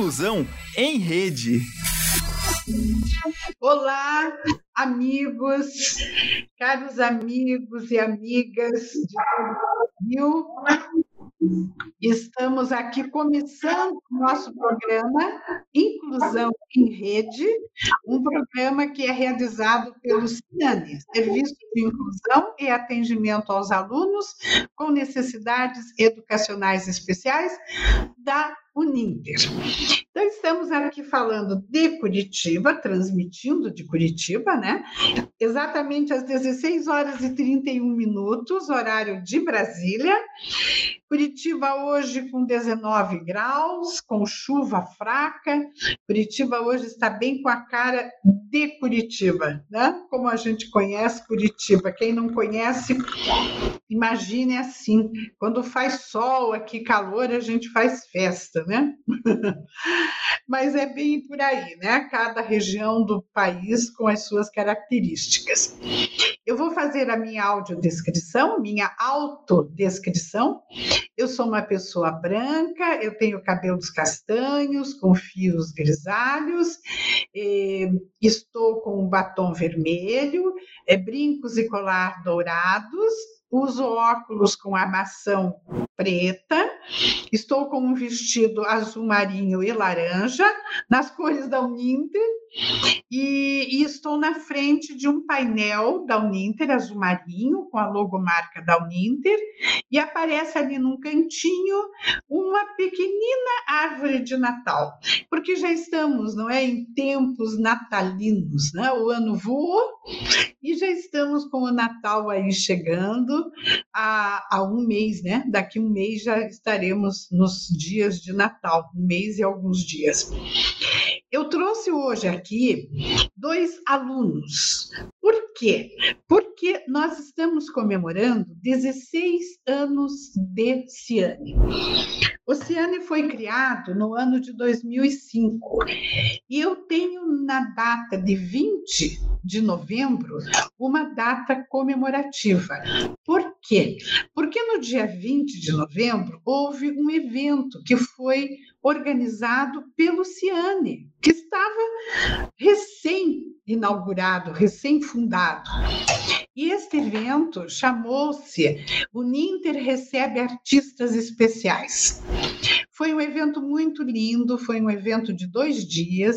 Inclusão em Rede. Olá, amigos, caros amigos e amigas de todo o Brasil. Estamos aqui começando o nosso programa Inclusão em Rede, um programa que é realizado pelo CIANE, Serviço de Inclusão e Atendimento aos Alunos com Necessidades Educacionais Especiais da Uninter. Então, estamos aqui falando de Curitiba, transmitindo de Curitiba, né? Exatamente às 16 horas e 31 minutos, horário de Brasília. Curitiba hoje com 19 graus, com chuva fraca. Curitiba hoje está bem com a cara de Curitiba, né? Como a gente conhece Curitiba. Quem não conhece, imagine assim: quando faz sol aqui, calor, a gente faz festa, né? Mas é bem por aí, né? Cada região do país com as suas características. Eu vou fazer a minha audiodescrição, minha autodescrição. Eu sou uma pessoa branca, eu tenho cabelos castanhos, com fios grisalhos, estou com um batom vermelho, é, brincos e colar dourados, uso óculos com armação preta, estou com um vestido azul marinho e laranja, nas cores da Uninter, e, e, estou na frente de um painel da Uninter, azul marinho, com a logomarca da Uninter, e aparece ali num cantinho uma pequenina árvore de Natal, porque já estamos, não é, em tempos natalinos, né? O ano voou e já estamos com o Natal aí chegando há um mês, né? Daqui um mês já estaremos nos dias de Natal, um mês e alguns dias. Eu trouxe hoje aqui dois alunos. Por quê? Porque nós estamos comemorando 16 anos de Ciane. O Ciane foi criado no ano de 2005 e eu tenho na data de 20 de novembro uma data comemorativa. Por quê? Porque no dia 20 de novembro houve um evento que foi organizado pelo Ciane, que estava recém-inaugurado, recém-fundado. E este evento chamou-se O Ninter Recebe Artistas Especiais. Foi um evento muito lindo, foi um evento de dois dias.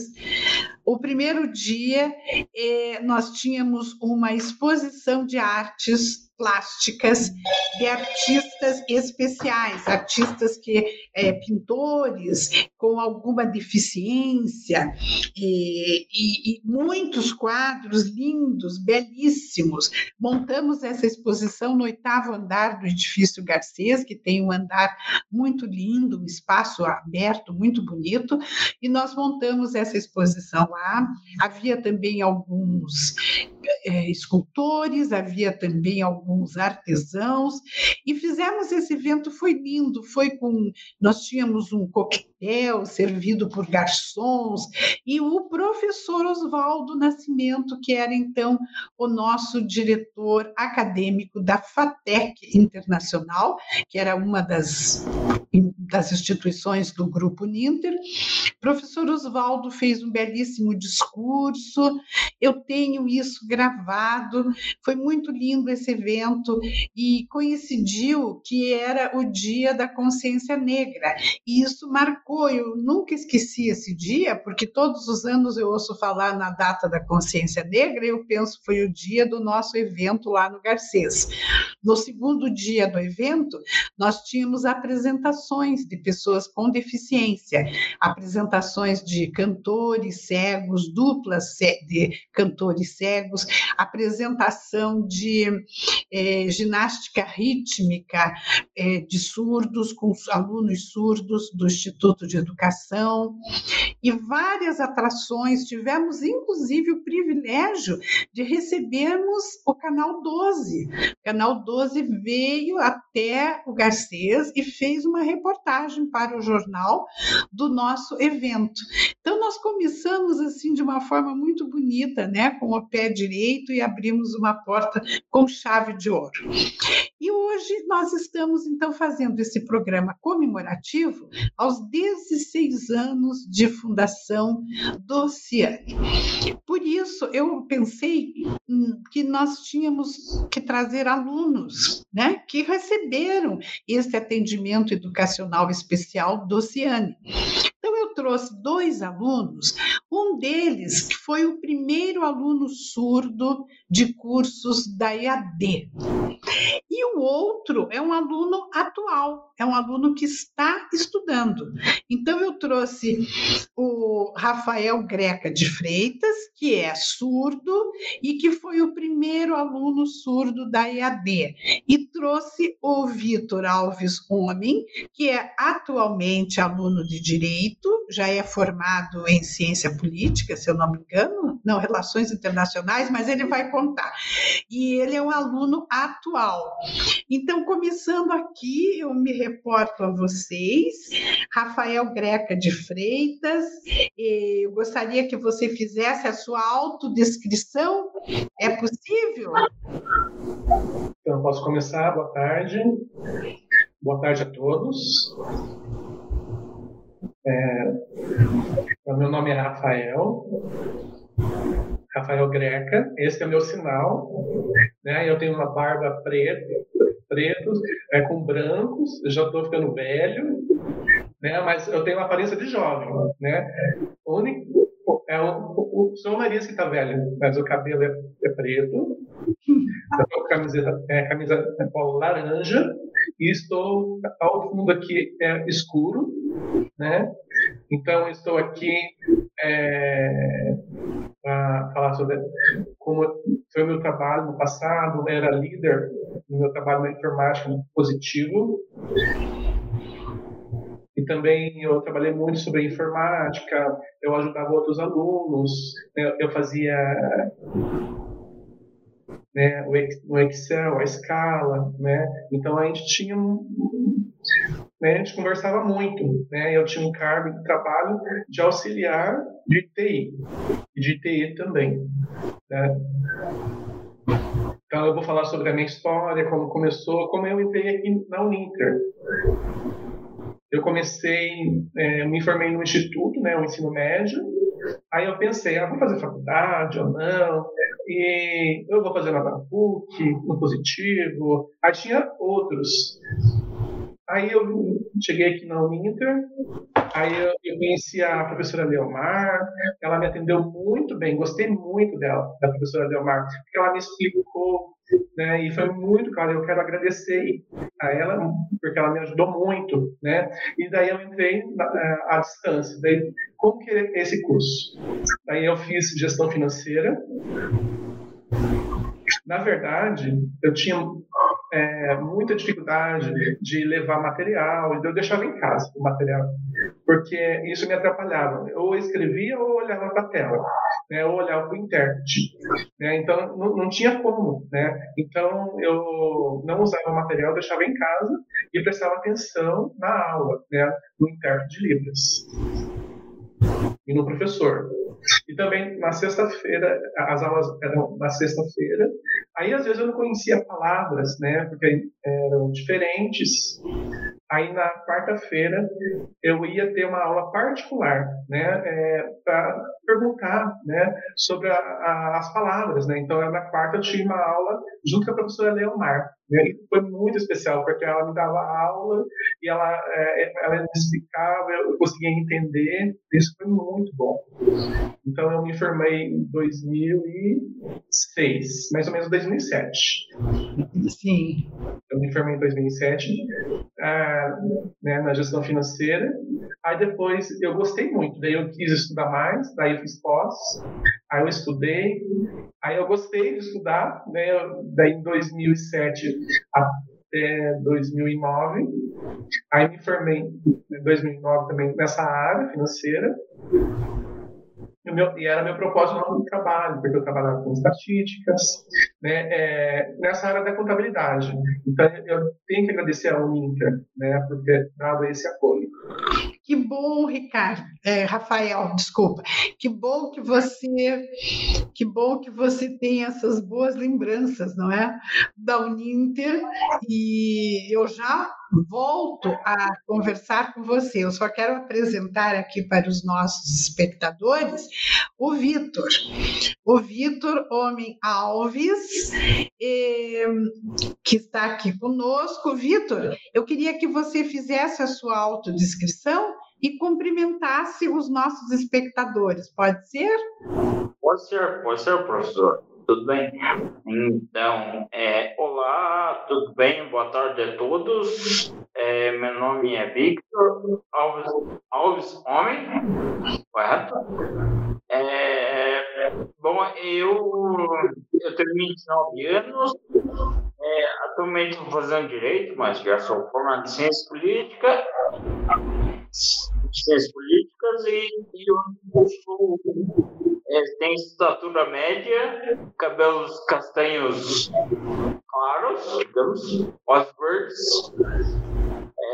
O primeiro dia, eh, nós tínhamos uma exposição de artes plásticas de artistas especiais, artistas que é, pintores com alguma deficiência e, e, e, muitos quadros lindos, belíssimos. Montamos essa exposição no oitavo andar do edifício Garcês, que tem um andar muito lindo, um espaço aberto muito bonito, e nós montamos essa exposição lá. Havia também alguns é, escultores, havia também alguns artesãos, e fizemos esse evento, foi lindo, foi com, nós tínhamos um coquetel servido por garçons, e o professor Oswaldo Nascimento, que era então o nosso diretor acadêmico da FATEC Internacional, que era uma das, das instituições do Grupo Ninter, professor Oswaldo fez um belíssimo discurso, eu tenho isso gravado. Foi muito lindo esse evento e coincidiu que era o Dia da Consciência Negra. E isso marcou, eu nunca esqueci esse dia, porque todos os anos eu ouço falar na data da Consciência Negra e eu penso foi o dia do nosso evento lá no Garcês. No segundo dia do evento, nós tínhamos apresentações de pessoas com deficiência, apresentações de cantores cegos, duplas de cantores cegos, apresentação de é, ginástica rítmica é, de surdos, com alunos surdos do Instituto de Educação, e várias atrações. Tivemos, inclusive, o privilégio de recebermos o Canal 12. O Canal 12 veio até o Garcês e fez uma reportagem para o jornal do nosso evento. Então nós começamos assim de uma forma muito bonita, né, com o pé direito e abrimos uma porta com chave de ouro. E hoje nós estamos então fazendo esse programa comemorativo aos 16 anos de fundação do Ciane. Por isso eu pensei hum, que nós tínhamos que trazer alunos, né, que receberam esse atendimento educacional especial do Ciane. Então eu trouxe dois alunos, um deles que foi o primeiro aluno surdo de cursos da EAD. E o outro é um aluno atual, é um aluno que está estudando. Então, eu trouxe o Rafael Greca de Freitas, que é surdo e que foi o primeiro aluno surdo da EAD. E trouxe o Vitor Alves Homem, que é atualmente aluno de Direito, já é formado em Ciência Política, se eu não me engano, não, Relações Internacionais, mas ele vai contar. E ele é um aluno atual. Então, começando aqui, eu me reporto a vocês, Rafael Greca de Freitas, eu gostaria que você fizesse a sua autodescrição, é possível? Então, posso começar? Boa tarde. Boa tarde a todos. É, meu nome é Rafael, Rafael Greca, esse é meu sinal, né? Eu tenho uma barba preta, pretos, é, com brancos, já estou ficando velho, né? Mas eu tenho uma aparência de jovem, né? O único, é o, o, o, o nariz que está velho, mas o cabelo é, é preto, estou camiseta, é, camisa laranja e estou ao fundo aqui é escuro, né? Então estou aqui é, para falar sobre como foi o meu trabalho no passado, era líder no meu trabalho na informática positivo. E também eu trabalhei muito sobre informática, eu ajudava outros alunos, né? eu fazia né, o Excel, a escala, né? Então a gente tinha né, a gente conversava muito, né? Eu tinha um cargo de trabalho de auxiliar de TI de TI também, né? Então eu vou falar sobre a minha história, como começou, como eu entrei aqui na Uninter. Eu comecei, é, me formei no instituto, né, o ensino médio. Aí eu pensei, ah, vou fazer faculdade ou não? E eu vou fazer na PUC, no positivo. Aí tinha outros. Aí eu cheguei aqui na Uninter, aí eu, eu conheci a professora Leomar, ela me atendeu muito bem, gostei muito dela, da professora Leomar, porque ela me explicou, né, e foi muito claro, eu quero agradecer a ela, porque ela me ajudou muito, né, e daí eu entrei à distância, daí como que é esse curso? Daí eu fiz gestão financeira, na verdade, eu tinha é, muita dificuldade de levar material, então eu deixava em casa o material, porque isso me atrapalhava. Ou escrevia ou olhava para a tela, né, ou olhava para o intérprete. Né, então não, não, tinha como. Né, então eu não usava o material, deixava em casa e prestava atenção na aula, né, no intérprete de Libras e no professor. E também na sexta-feira, as aulas eram na sexta-feira. Aí às vezes eu não conhecia palavras, né, porque eram diferentes. Aí na quarta-feira eu ia ter uma aula particular, né, é, para perguntar, né, sobre a, a, as palavras, né. Então na quarta eu tinha uma aula junto com a professora Leomar. Né, e foi muito especial porque ela me dava aula e ela, é, ela me explicava, eu conseguia entender. Isso foi muito bom. Então eu me formei em 2006, mais ou menos 2007. Sim. Eu me formei em 2007 ah, né, na gestão financeira. Aí depois eu gostei muito, daí eu quis estudar mais, daí eu fiz pós, aí eu estudei, aí eu gostei de estudar, né, daí em 2007 até 2009, aí me formei em 2009 também nessa área financeira. Em meu, e era meu propósito no trabalho, porque eu trabalhava com estatísticas, né, é, nessa área da contabilidade. Então, eu tenho que agradecer ao Uninter, né, por ter dado esse apoio. Que bom, Ricardo, é, Rafael, desculpa. Que bom que você, que bom que você tem essas boas lembranças, não é, da Uninter. E eu já volto a conversar com você. Eu só quero apresentar aqui para os nossos espectadores o Vitor. O Vitor Homem Alves, que está aqui conosco. Vitor, eu queria que você fizesse a sua autodescrição e cumprimentasse os nossos espectadores. Pode ser? Pode ser, pode ser, professor. Tudo bem? Então, é, olá, tudo bem? Boa tarde a todos. É, meu nome é Victor Alves, Alves Homem, correto? É, bom, eu, eu tenho 29 anos, é, atualmente estou fazendo direito, mas já sou formado em ciência política ciências políticas e, e eu sou, tem estatura média, cabelos castanhos claros, digamos, verdes.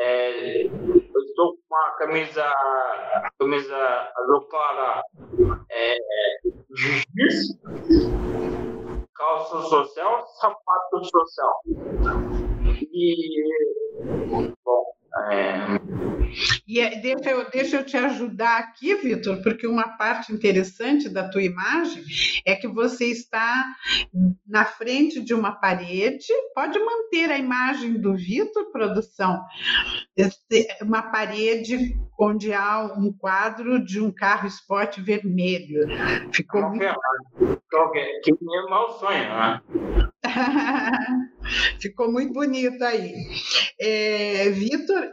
É, eu estou com uma camisa, camisa azul clara é, de giz, calça social, sapato social. E, bom, é, e é, deixa eu, deixa eu te ajudar aqui, Vitor, porque uma parte interessante da tua imagem é que você está na frente de uma parede. Pode manter a imagem do Vitor, produção. Uma parede onde há um quadro de um carro esporte vermelho. Ficou Qualquer, muito... Qualquer, que é mau sonho, né? Ficou muito bonito aí. É, Vitor,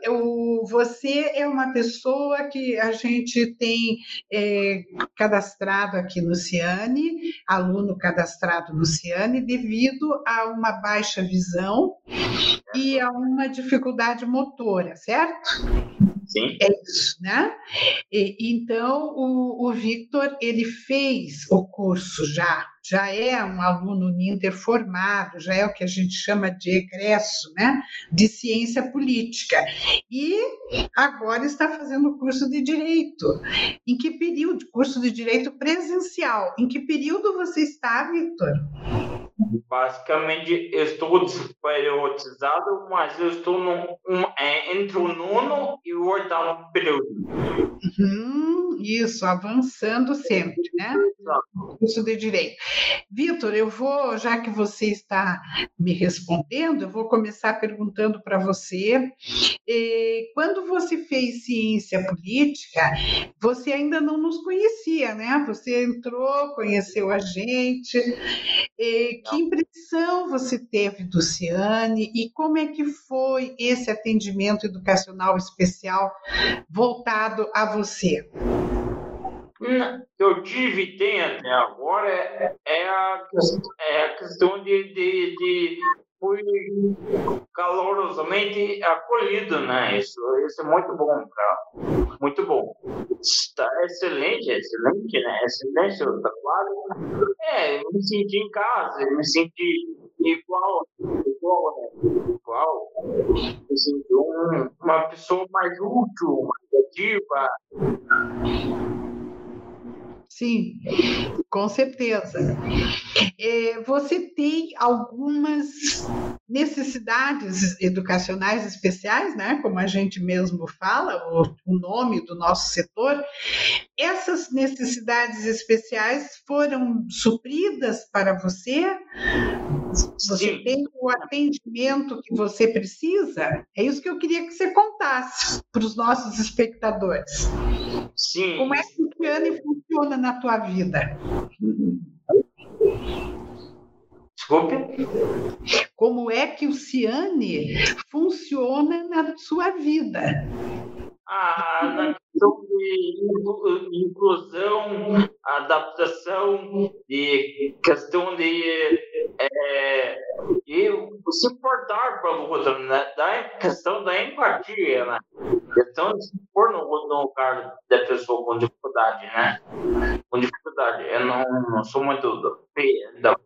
você é uma pessoa que a gente tem é, cadastrado aqui no Ciane, aluno cadastrado no Ciane, devido a uma baixa visão e a uma dificuldade motora, certo? Sim. É isso, né? E, então, o, o Victor, ele fez o curso já, já é um aluno Ninter formado, já é o que a gente chama de egresso, né? De ciência política. E agora está fazendo o curso de Direito. Em que período? Curso de Direito presencial. Em que período você está, Victor? Basicamente, estou periodizado, mas eu estou no, um, é, entre o nono e o oitavo período. Uhum, isso, avançando sempre, né? Curso de Direito. Vitor, eu vou, já que você está me respondendo, eu vou começar perguntando para você. Eh, quando você fez ciência política, você ainda não nos conhecia, né? Você entrou, conheceu a gente. Eh, que impressão você teve do Ciane e como é que foi esse atendimento educacional especial voltado a você? Que eu tive e tenho até agora é, é, a, é a questão de, de, de fui calorosamente acolhido, né? Isso, isso é muito bom, cara. Muito bom. Está excelente, excelente, né? Excelente o trabalho. É, eu me senti em casa, eu me senti igual, igual, né? Igual. Me senti um, uma pessoa mais útil, mais ativa. Sim, com certeza. É, você tem algumas necessidades educacionais especiais, né? Como a gente mesmo fala, o, o nome do nosso setor. Essas necessidades especiais foram supridas para você? Você Sim. tem o atendimento que você precisa? É isso que eu queria que você contasse para os nossos espectadores. Sim. Como é que o piano funciona na tua vida? Desculpe? Como é que o Ciane funciona na sua vida? Ah, na questão de inclusão, adaptação, de questão de, é, se importar pelo outro, né? da questão da empatia, né? questão de se pôr no, lugar da pessoa com dificuldade, né? Com dificuldade. Eu não, não sou muito da,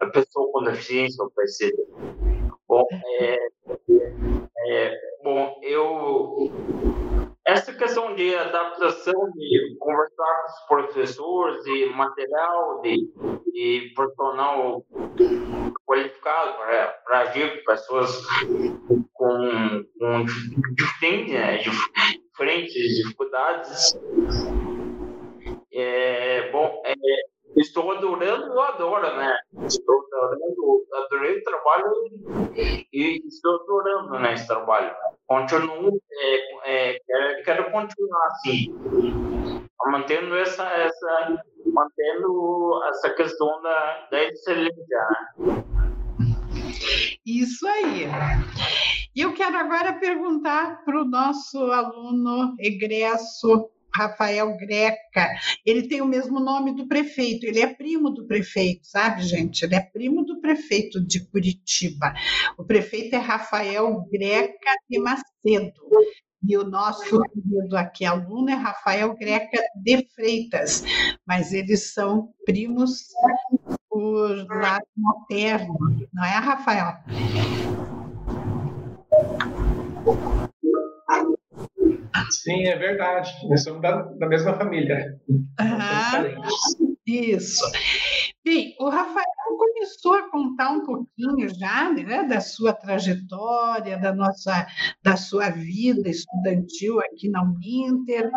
da pessoa com deficiência ou parecida. Bom, é, é, bom, eu essa questão de adaptação, de conversar com os professores, de material, de, de personal qualificado para agir com pessoas com, com diferentes, né, diferentes dificuldades. É, bom, é, estou adorando, eu adoro, né? Estou adorando, adorei o trabalho e estou adorando né, esse trabalho. Continuo, é, é, quero, quero continuar assim, mantendo essa, essa, mantendo essa questão da, da excelência. Né? Isso aí. E eu quero agora perguntar para o nosso aluno egresso Rafael Greca, ele tem o mesmo nome do prefeito, ele é primo do prefeito, sabe, gente? Ele é primo do prefeito de Curitiba. O prefeito é Rafael Greca de Macedo. E o nosso querido aqui aluno é Rafael Greca de Freitas, mas eles são primos por lado materno, não é, Rafael? Sim, é verdade. Nós somos da, da mesma família. Uhum. Isso. Bem, o Rafael começou a contar um pouquinho já né, da sua trajetória, da nossa, da sua vida estudantil aqui na Uninter.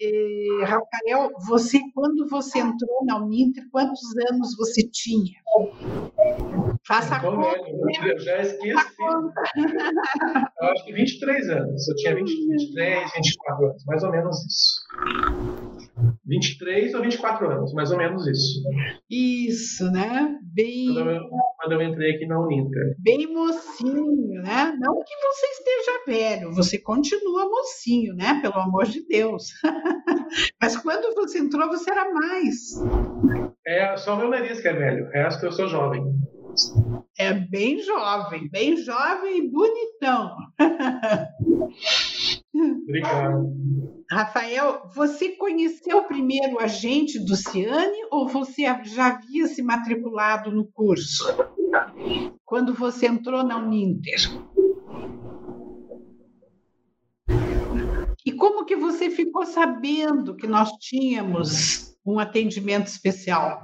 E, Rafael, você quando você entrou na Uninter, quantos anos você tinha? Faça a conta. Eu já esqueci. Eu acho que 23 anos. Eu tinha 20, 23, 24 anos, mais ou menos isso. 23 ou 24 anos, mais ou menos isso. Isso, né? Bem. Quando eu, quando eu entrei aqui na Uninter. Bem mocinho, né? Não que você esteja velho, você continua mocinho, né? Pelo amor de Deus. Mas quando você entrou, você era mais. É, só meu nariz que é velho, o resto eu sou jovem. É bem jovem, bem jovem e bonitão. Obrigado. Rafael, você conheceu primeiro o agente do Ciane ou você já havia se matriculado no curso? Quando você entrou na Uninter? E como que você ficou sabendo que nós tínhamos um atendimento especial?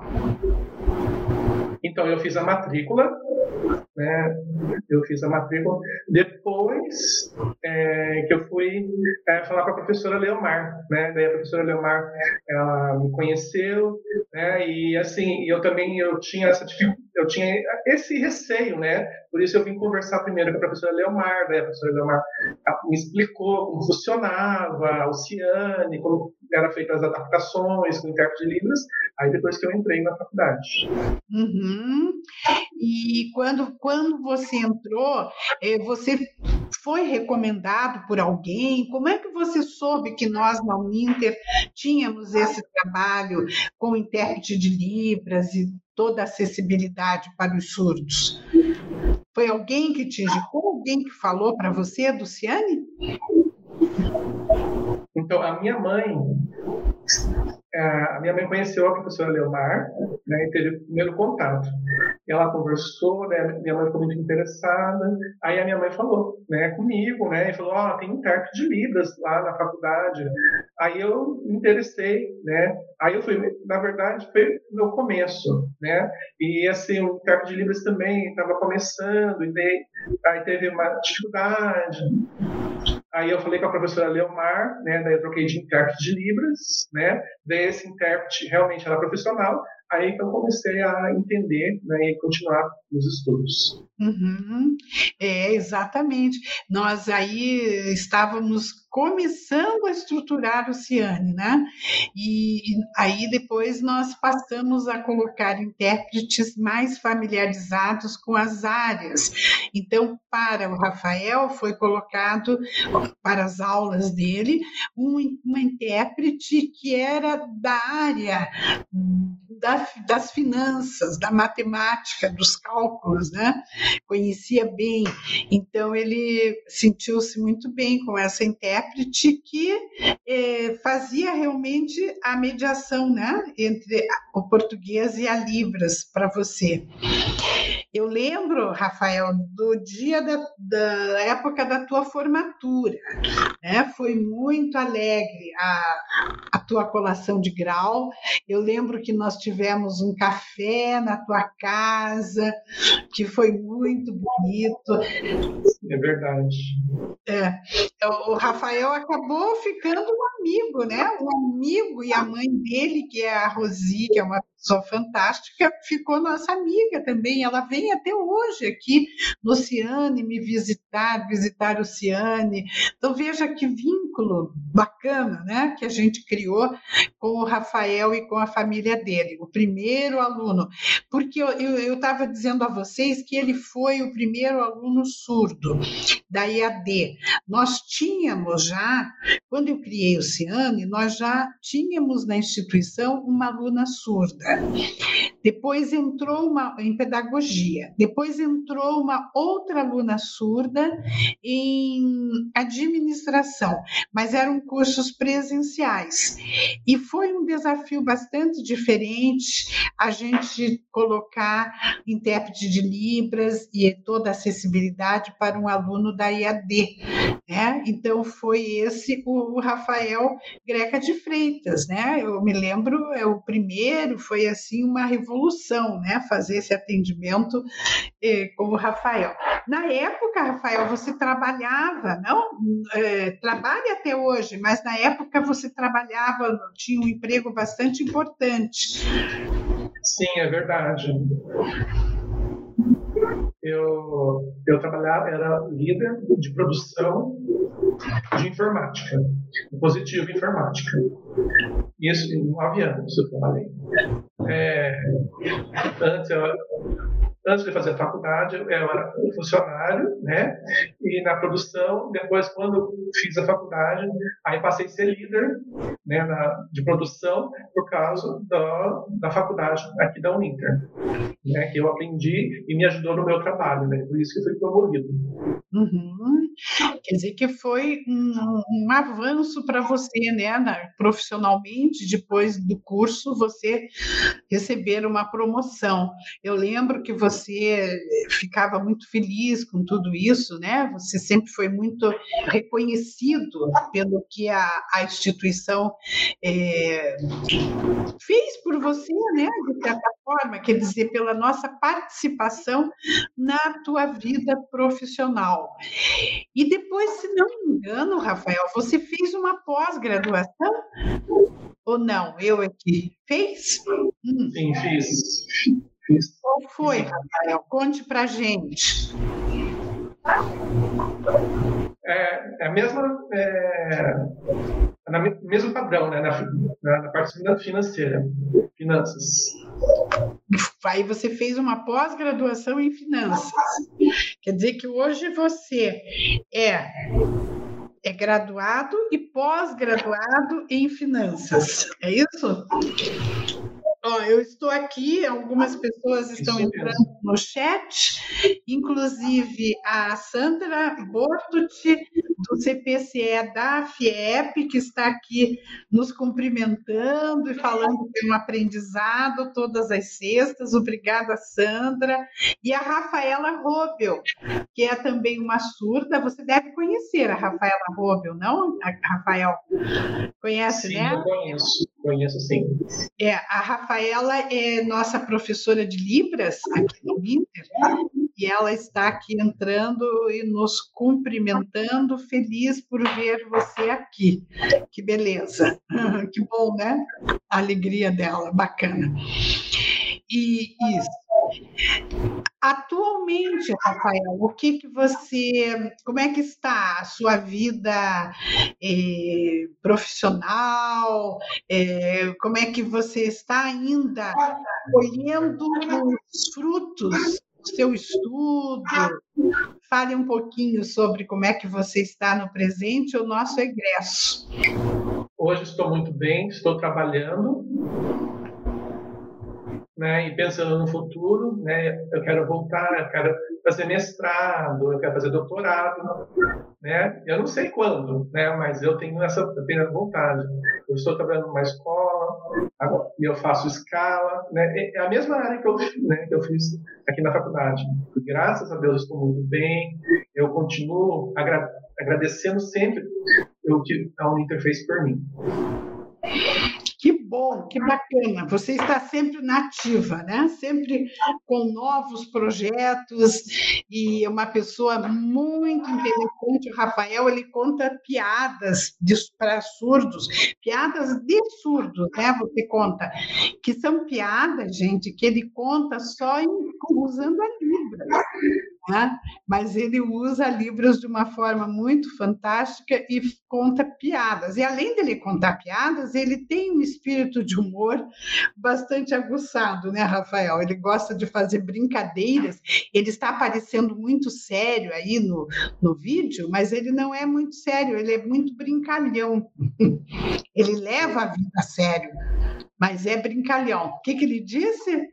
Então, eu fiz a matrícula né? Eu fiz a matrícula. Depois é, que eu fui é, falar com a professora Leomar, né? Daí a professora Leomar, ela me conheceu, né? E assim, eu também eu tinha essa eu tinha esse receio, né? Por isso eu vim conversar primeiro com a professora Leomar, daí a professora Leomar me explicou como funcionava o Ciane, como eram feitas as adaptações com o intérprete de Libras, aí depois que eu entrei na faculdade. Uhum. E quando, quando você entrou, eh, você foi recomendado por alguém? Como é que você soube que nós na Uninter tínhamos esse trabalho com intérprete de Libras e toda a acessibilidade para os surdos? Foi alguém que te indicou? Alguém que falou para você, Luciane? Então, a minha mãe a minha mãe conheceu a professora Leomar né, e teve o primeiro contato. Ela conversou, né, minha mãe ficou muito interessada. Aí a minha mãe falou né, comigo, né, e falou: Ó, oh, tem intérprete de Libras lá na faculdade. Aí eu me interessei, né. Aí eu fui, na verdade, foi no começo, né. E assim, o intérprete de Libras também estava começando, e daí, aí teve uma dificuldade. Aí eu falei com a professora Leomar, né, daí eu troquei de intérprete de Libras, né, daí esse intérprete realmente era profissional, aí então comecei a entender né, e continuar nos estudos. Uhum. É, exatamente. Nós aí estávamos começando a estruturar o Ciane, né? E, e aí depois nós passamos a colocar intérpretes mais familiarizados com as áreas. Então, para o Rafael foi colocado para as aulas dele um, uma intérprete que era da área da, das finanças, da matemática, dos cálculos, né? Conhecia bem. Então ele sentiu-se muito bem com essa intérprete que eh, fazia realmente a mediação, né? Entre o português e a Libras para você. Eu lembro, Rafael, do dia da, da época da tua formatura, né? Foi muito alegre a, a tua colação de grau. Eu lembro que nós tivemos um café na tua casa, que foi muito bonito. É verdade. É, o Rafael acabou ficando um amigo, né? Um amigo e a mãe dele, que é a Rosi, que é uma pessoa fantástica, ficou nossa amiga também. Ela vem até hoje aqui no Ciane me visitar, visitar o Ciane. Então veja que vínculo bacana, né? Que a gente criou com o Rafael e com a família dele, o primeiro aluno. Porque eu estava dizendo a vocês que ele foi o primeiro aluno surdo da IAD. Nós tínhamos já, quando eu criei o Ciane, nós já tínhamos na instituição uma aluna surda. Depois entrou uma em pedagogia. Depois entrou uma outra aluna surda em administração, mas eram cursos presenciais. E foi um desafio bastante diferente a gente colocar intérprete de Libras e toda a acessibilidade para um aluno da IAD. Né? Então, foi esse o Rafael Greca de Freitas. Né? Eu me lembro, é o primeiro, foi assim uma revolução, né? fazer esse atendimento eh, com o Rafael. Na época, Rafael, você trabalhava, não? É, trabalha até hoje, mas na época você trabalhava, tinha um emprego bastante importante. Sim, é verdade. Eu, eu trabalhava, era líder de produção de informática, positivo informática. Isso em nove anos eu trabalhei. É, antes eu antes de fazer a faculdade, eu era funcionário, né? E na produção, depois, quando fiz a faculdade, aí passei a ser líder né, na, de produção por causa da, da faculdade aqui da Uninter, né? Que eu aprendi e me ajudou no meu trabalho, né? Por isso que fui promovido. Uhum. Quer dizer que foi um, um avanço para você, né? Na, profissionalmente, depois do curso, você receber uma promoção. Eu lembro que você você ficava muito feliz com tudo isso, né? Você sempre foi muito reconhecido pelo que a, a instituição é, fez por você, né? De certa forma, quer dizer, pela nossa participação na tua vida profissional. E depois, se não me engano, Rafael, você fez uma pós-graduação? Ou não? Eu aqui. Fez? Hum. Sim, fiz. Qual foi, Rafael? Conte para gente. É, é a mesma, é, é na, mesmo padrão, né, na, na, na parte financeira, finanças. Aí você fez uma pós-graduação em finanças. Quer dizer que hoje você é é graduado e pós-graduado em finanças. É isso? Ó, eu estou aqui, algumas pessoas estão entrando no chat, inclusive a Sandra Bortucci, do CPCE da FIEP, que está aqui nos cumprimentando e falando que é um aprendizado todas as sextas. Obrigada, Sandra. E a Rafaela Robel, que é também uma surda. Você deve conhecer a Rafaela Robel, não, Rafael? Conhece, sim, né? Eu conheço, conheço sim. É, a Rafaela é nossa professora de Libras aqui no Inter, e ela está aqui entrando e nos cumprimentando, feliz por ver você aqui. Que beleza, que bom, né? A alegria dela, bacana. E isso. Atualmente, Rafael, o que, que você, como é que está a sua vida eh, profissional? Eh, como é que você está ainda colhendo os frutos do seu estudo? Fale um pouquinho sobre como é que você está no presente, o nosso egresso. Hoje estou muito bem, estou trabalhando né, e pensando no futuro, né, eu quero voltar, eu quero fazer mestrado, eu quero fazer doutorado, né, eu não sei quando, né, mas eu tenho essa, essa vontade. Eu estou trabalhando numa escola, e eu faço escala, né, é a mesma área que eu, né, que eu fiz aqui na faculdade. Graças a Deus estou muito bem, eu continuo agra agradecendo sempre o que a Uninter fez por mim bom, que bacana. Você está sempre nativa, né? Sempre com novos projetos e uma pessoa muito interessante. O Rafael, ele conta piadas para surdos, piadas de surdos, né? Você conta que são piadas, gente, que ele conta só em, usando a Libras né? mas ele usa Libras de uma forma muito fantástica e conta piadas. E além dele contar piadas, ele tem um espírito de humor bastante aguçado, né, Rafael? Ele gosta de fazer brincadeiras. Ele está parecendo muito sério aí no, no vídeo, mas ele não é muito sério, ele é muito brincalhão. ele leva a vida a sério, mas é brincalhão. O que, que ele disse?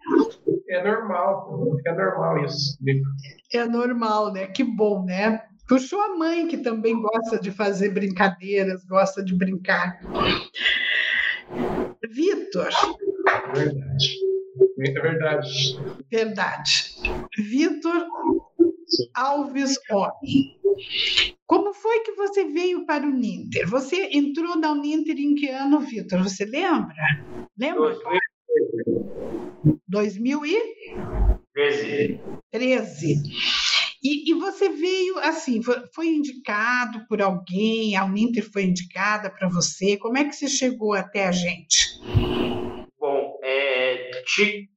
É normal, é normal isso. É normal, né? Que bom, né? Puxou a mãe, que também gosta de fazer brincadeiras, gosta de brincar. Vitor. Verdade. Muita verdade. Verdade. Vitor Alves Ori. Como foi que você veio para o Ninter? Você entrou na Uninter em que ano, Vitor? Você lembra? Lembra? 2013. 13. E, e, você veio assim, foi indicado por alguém, a Uninter foi indicada para você. Como é que você chegou até a gente?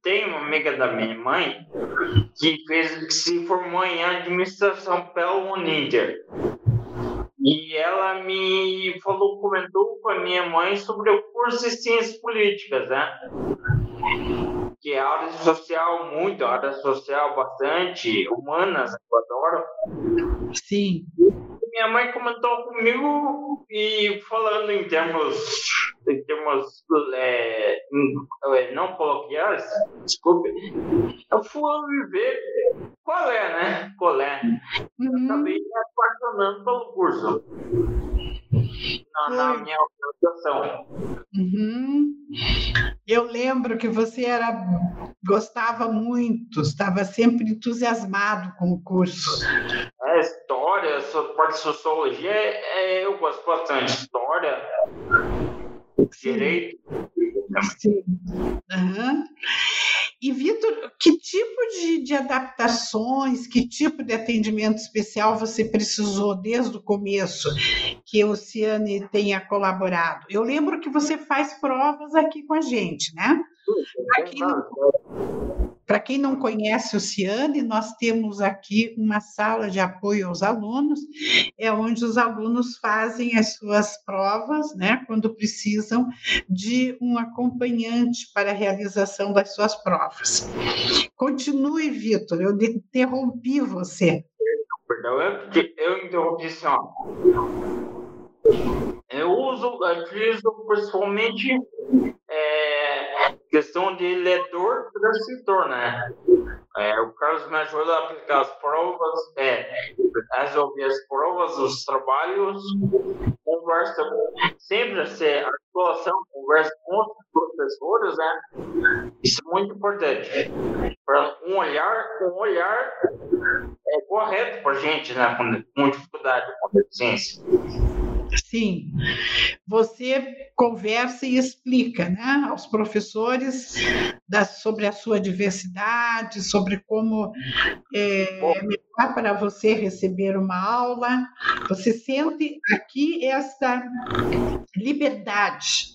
Tem uma amiga da minha mãe que fez que se formou em administração pela Uninter. E ela me falou, comentou com a minha mãe sobre o curso de ciências políticas, né? Que é área social muito, área social bastante, humanas, eu adoro. Sim. Minha mãe comentou comigo e falando em termos, em termos é, é não coloquiais, desculpe, eu fui ver qual é, né? Qual é. Uhum. Acabei me apaixonando pelo curso. Na, na minha organização. Uhum. Eu lembro que você era gostava muito, estava sempre entusiasmado com o curso. É, história, parte de sociologia, é, é, eu gosto bastante. História, Sim. Direito. Sim. Uhum. E, Vitor, que tipo de, de, adaptações, que tipo de atendimento especial você precisou desde o começo que o Ciane tenha colaborado? Eu lembro que você faz provas aqui com a gente, né? Aqui no, para quem não conhece o Ciane, nós temos aqui uma sala de apoio aos alunos, é onde os alunos fazem as suas provas, né, quando precisam de um acompanhante para a realização das suas provas. Continue, Vitor, eu interrompi você. Perdão, eu, eu interrompi assim, ó. Eu uso, utilizo principalmente é, questão de leitor transcritor, né? É, o Carlos me ajuda a aplicar as provas, é, resolver as provas, os trabalhos, conversa sempre ser articulação, conversa com os professores, né? Isso é muito importante. Para um olhar, um olhar é correto para gente, né? Com, com dificuldade, com deficiência. Sim, você conversa e explica né, aos professores da, sobre a sua diversidade, sobre como é, melhor para você receber uma aula. Você sente aqui essa liberdade.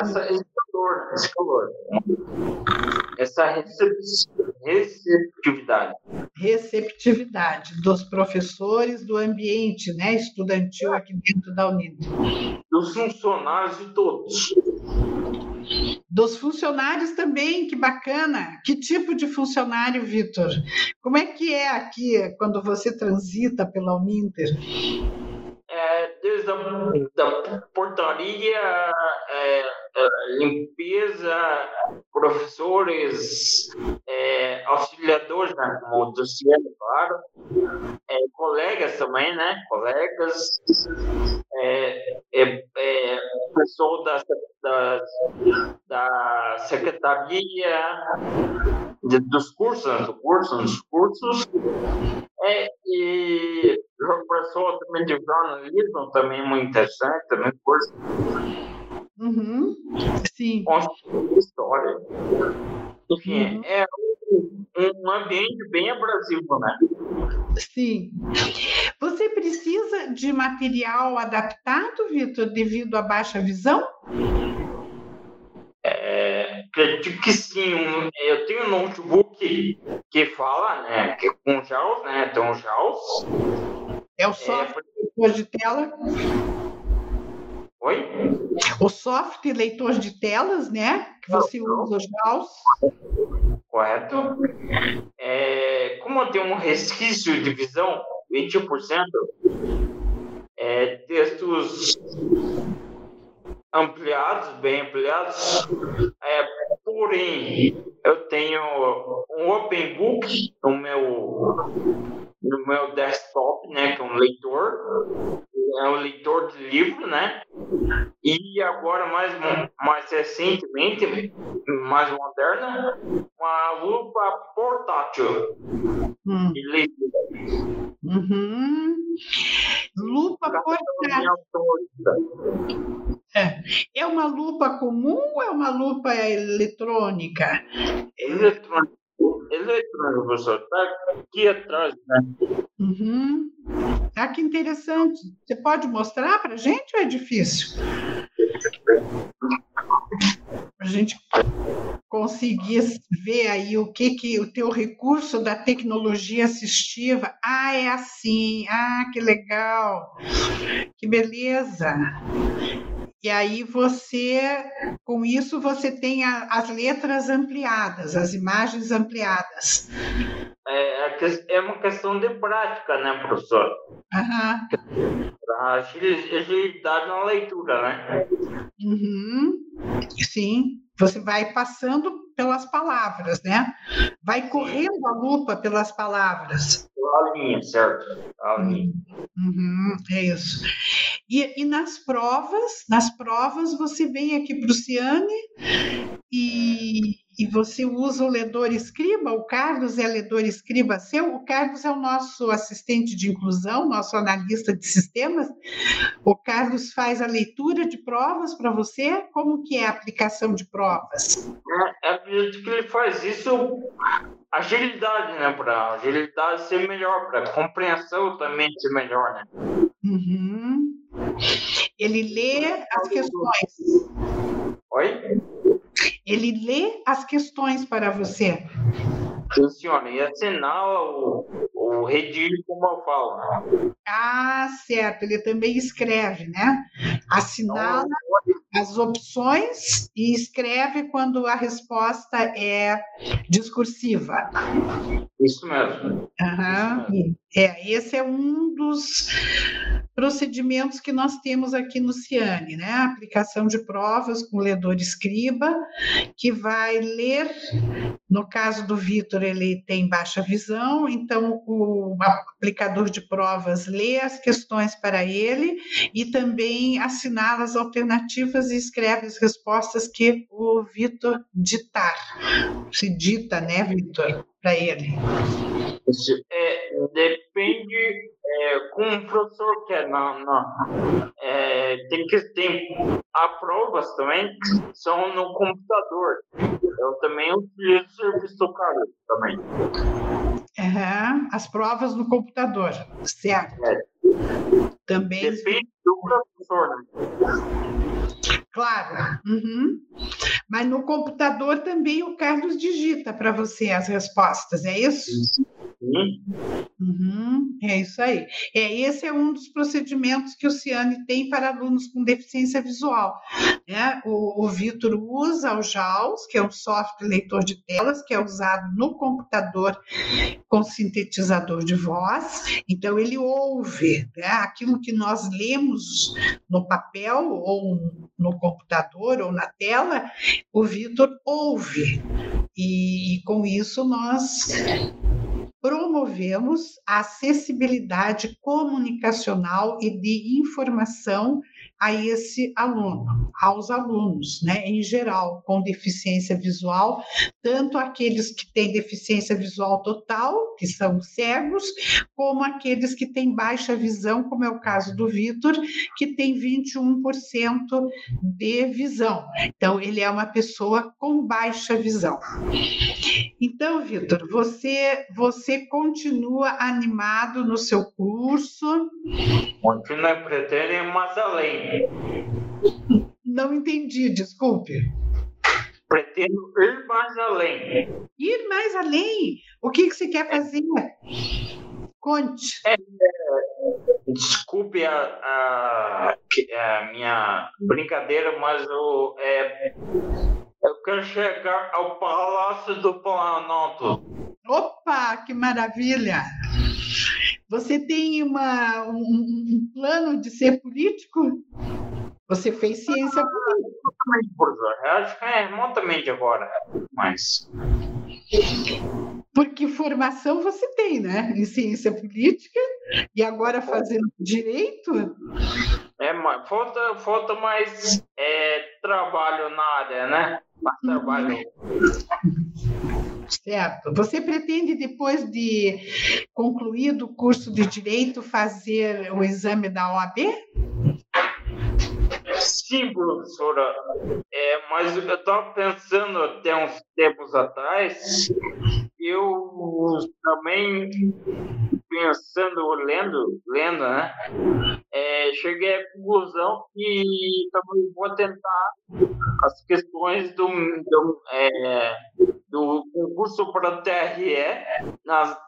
Essa, esse calor, esse calor. Essa receptividade. Receptividade dos professores, do ambiente né, estudantil aqui dentro da Uninter. Dos funcionários de todos. Dos funcionários também, que bacana. Que tipo de funcionário, Vitor? Como é que é aqui quando você transita pela Uninter? É, desde a da portaria, é, é, limpeza, professores, é, auxiliadores, né, como docente, claro, é, colegas também, né, colegas, é, pessoal da, da, da secretaria, de, dos cursos, né, dos cursos, é, e pessoa também de jornalismo, também muito interessante, também curso. Uhum. Sim. História. Enfim, uhum. é um, um ambiente bem abrasivo, né? Sim. Você precisa de material adaptado, Vitor, devido à baixa visão? É, acredito que sim. Eu tenho um notebook que fala, né? Que é com JAWS, né? Então, JAWS. É o software é, de tela? Oi? O software leitor de telas, né? Que você não, usa os JAWS. Correto. É, como eu tenho um resquício de visão, 21%, é, textos ampliados, bem ampliados. É, porém, eu tenho um Open Book no meu, no meu desktop, né, que é um leitor, é um leitor de livro, né? E agora, mais, mais recentemente, mais moderna, uma lupa portátil hum. Uhum. Lupa portátil. É. é uma lupa comum ou é uma lupa eletrônica? Eletrônica. Eletrônica, professor. Está aqui atrás, né? Uhum. Ah, que interessante. Você pode mostrar para a gente ou é difícil? A gente conseguir ver aí o que que o teu recurso da tecnologia assistiva. Ah, é assim. Ah, que legal. Que beleza. E aí você, com isso, você tem a, as letras ampliadas, as imagens ampliadas. É, é, é uma questão de prática, né, professor? Uhum. A agilidade na leitura, né? Uhum. Sim, você vai passando pelas palavras, né? Vai correndo a lupa pelas palavras. A linha, certo? A linha. Uhum, é isso. E, e, nas provas, nas provas você vem aqui para o Ciane e, e você usa o ledor escriba, o Carlos é ledor escriba seu, o Carlos é o nosso assistente de inclusão, nosso analista de sistemas. O Carlos faz a leitura de provas para você, como que é a aplicação de provas? É, acredito que ele faz isso agilidade, né, para agilidade ser melhor, para compreensão também ser melhor, né? Uhum. Ele lê as questões. Oi? Ele lê as questões para você. Funciona. E assinala o, o redilho, como eu falo. Ah, certo. Ele também escreve, né? Assinala as opções e escreve quando a resposta é discursiva. Isso mesmo. Uhum. Isso mesmo. É, esse é um dos procedimentos que nós temos aqui no Ciane, né? A aplicação de provas com ledor escriba, que vai ler, no caso do Vitor, ele tem baixa visão, então o aplicador de provas lê as questões para ele e também assinala as alternativas e escreve as respostas que o Vitor ditar. Se dita, né, Vitor, para ele. É, depende é, com o professor que é na, na é, tem que tem as provas também são no computador. Eu também utilizo o serviço do Carlos também. Uhum, as provas no computador, certo? É. Também. Depende do professor, né? Claro. Uhum. Mas no computador também o Carlos digita para você as respostas, é isso? Uhum, é isso aí. É, esse é um dos procedimentos que o Ciane tem para alunos com deficiência visual. Né? O, o Vitor usa o JAWS, que é um software leitor de telas, que é usado no computador com sintetizador de voz. Então, ele ouve né? aquilo que nós lemos no papel ou no computador ou na tela, o Vitor ouve. E, e com isso nós promovemos a acessibilidade comunicacional e de informação a esse aluno, aos alunos, né, em geral, com deficiência visual, tanto aqueles que têm deficiência visual total, que são cegos, como aqueles que têm baixa visão, como é o caso do Vitor, que tem 21% de visão. Então, ele é uma pessoa com baixa visão. Então, Vitor, você, você continua animado no seu curso? Continua pretendo ir mais além. Não entendi, desculpe. Pretendo ir mais além. Ir mais além? O que, que você quer fazer? Conte. É, é, desculpe a, a, a, minha brincadeira, mas eu, é, eu quero chegar ao Palácio do Planalto. Opa, que maravilha! Você tem uma, um, um plano de ser político? Você fez ciência política. Acho que é remotamente agora, mas. Porque formação você tem, né? Em ciência política e agora fazendo direito. É, mas falta, falta mais é, trabalho na área, né? Mais trabalho. Certo. Você pretende, depois de concluído o curso de Direito, fazer o exame da OAB? Sim, professora. É, mas eu estava pensando até uns tempos atrás, eu também pensando, lendo, lendo, né? Cheguei à conclusão que também vou tentar as questões do, do, é, do concurso para TRE nas,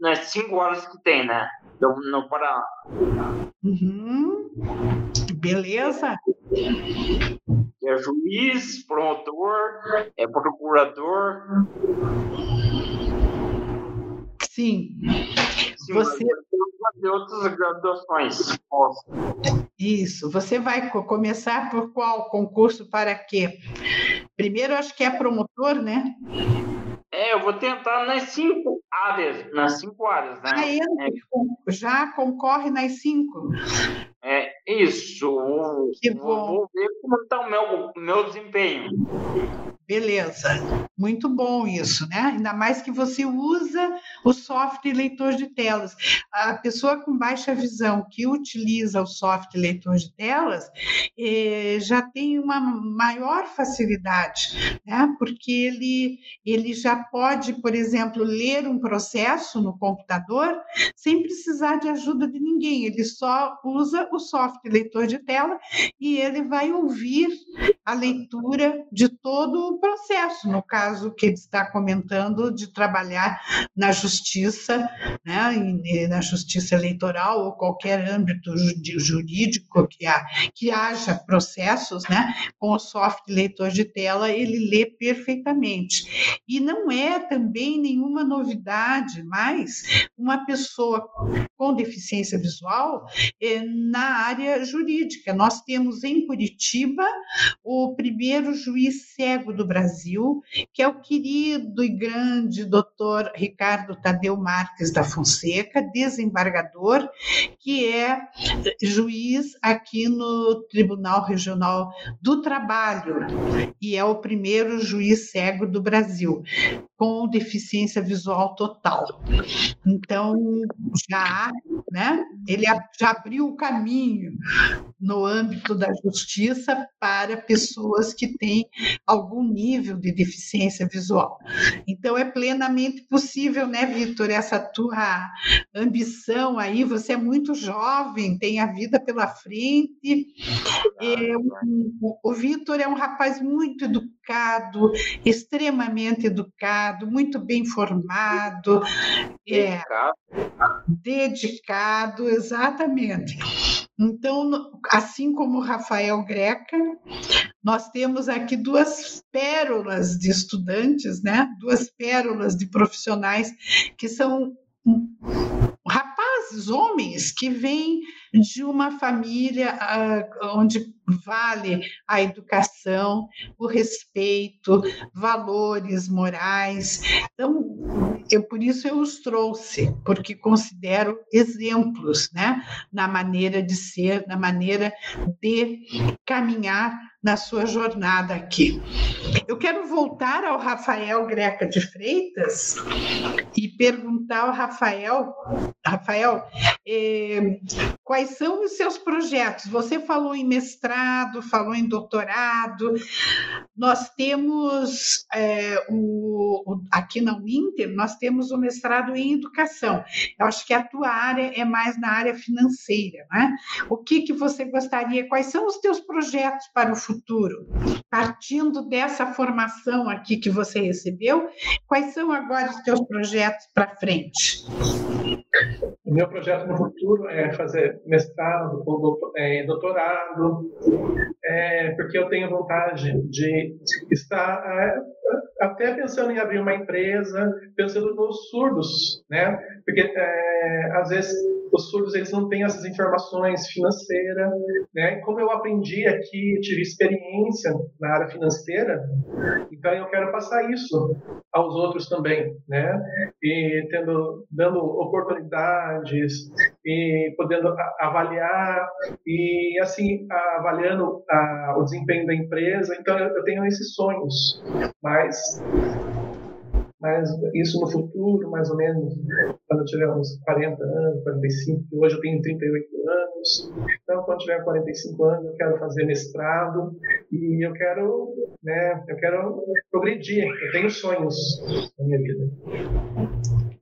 nas cinco horas que tem, né? No, no Paraná. Uhum. Beleza. É juiz, promotor, é procurador. Sim. Sim você fazer outras graduações. Isso. Você vai começar por qual concurso para quê? Primeiro, acho que é promotor, né? É, eu vou tentar nas cinco áreas, nas cinco áreas, né? Ah, ele é. já concorre nas cinco. É isso. Que bom. Vou ver como está o meu, meu desempenho. Beleza, muito bom isso, né? Ainda mais que você usa o software leitor de telas. A pessoa com baixa visão que utiliza o software leitor de telas eh, já tem uma maior facilidade, né? Porque ele, ele já pode, por exemplo, ler um processo no computador sem precisar de ajuda de ninguém. Ele só usa o software leitor de tela e ele vai ouvir a leitura de todo o processo, no caso que ele está comentando de trabalhar na justiça, né, na justiça eleitoral ou qualquer âmbito jurídico que, há, que haja processos, né, com o software leitor de tela, ele lê perfeitamente. E não é também nenhuma novidade, mas uma pessoa com deficiência visual eh, na área jurídica. Nós temos em Curitiba o primeiro juiz cego do Brasil, que é o querido e grande doutor Ricardo Tadeu Marques da Fonseca, desembargador, que é juiz aqui no Tribunal Regional do Trabalho e é o primeiro juiz cego do Brasil. Com deficiência visual total. Então, já, né, ele já abriu o caminho no âmbito da justiça para pessoas que têm algum nível de deficiência visual. Então, é plenamente possível, né, Vitor, essa tua ambição aí, você é muito jovem, tem a vida pela frente. É, o, o Vitor é um rapaz muito educado, extremamente educado, muito bem formado, é, dedicado, exatamente. Então, assim como o Rafael Greca, nós temos aqui duas pérolas de estudantes, né? Duas pérolas de profissionais que são rapazes, homens que vêm de uma família uh, onde vale a educação, o respeito, valores morais. Então, eu, por isso eu os trouxe, porque considero exemplos né, na maneira de ser, na maneira de caminhar na sua jornada aqui. Eu quero voltar ao Rafael Greca de Freitas e perguntar ao Rafael, Rafael, eh, quais são os seus projetos? Você falou em mestrado, falou em doutorado. Nós temos é, o, o, aqui na Uninter, nós temos o mestrado em educação. Eu acho que a tua área é mais na área financeira, né? O que que você gostaria? Quais são os teus projetos para o futuro? Partindo dessa formação aqui que você recebeu, quais são agora os teus projetos para frente? O meu projeto no futuro é fazer mestrado é, doutorado, é, porque eu tenho vontade de estar é, até pensando em abrir uma empresa, pensando nos surdos, né? Porque é, às vezes os surdos eles não têm essas informações financeiras, né? Como eu aprendi aqui, tive experiência na área financeira, então eu quero passar isso aos outros também, né? E tendo dando oportunidades e podendo avaliar e assim avaliando a, o desempenho da empresa. Então eu tenho esses sonhos, mas mas isso no futuro, mais ou menos, quando eu tiver uns 40 anos, 45, hoje eu tenho 38 anos, então quando tiver 45 anos eu quero fazer mestrado e eu quero, né, eu quero progredir, eu tenho sonhos na minha vida.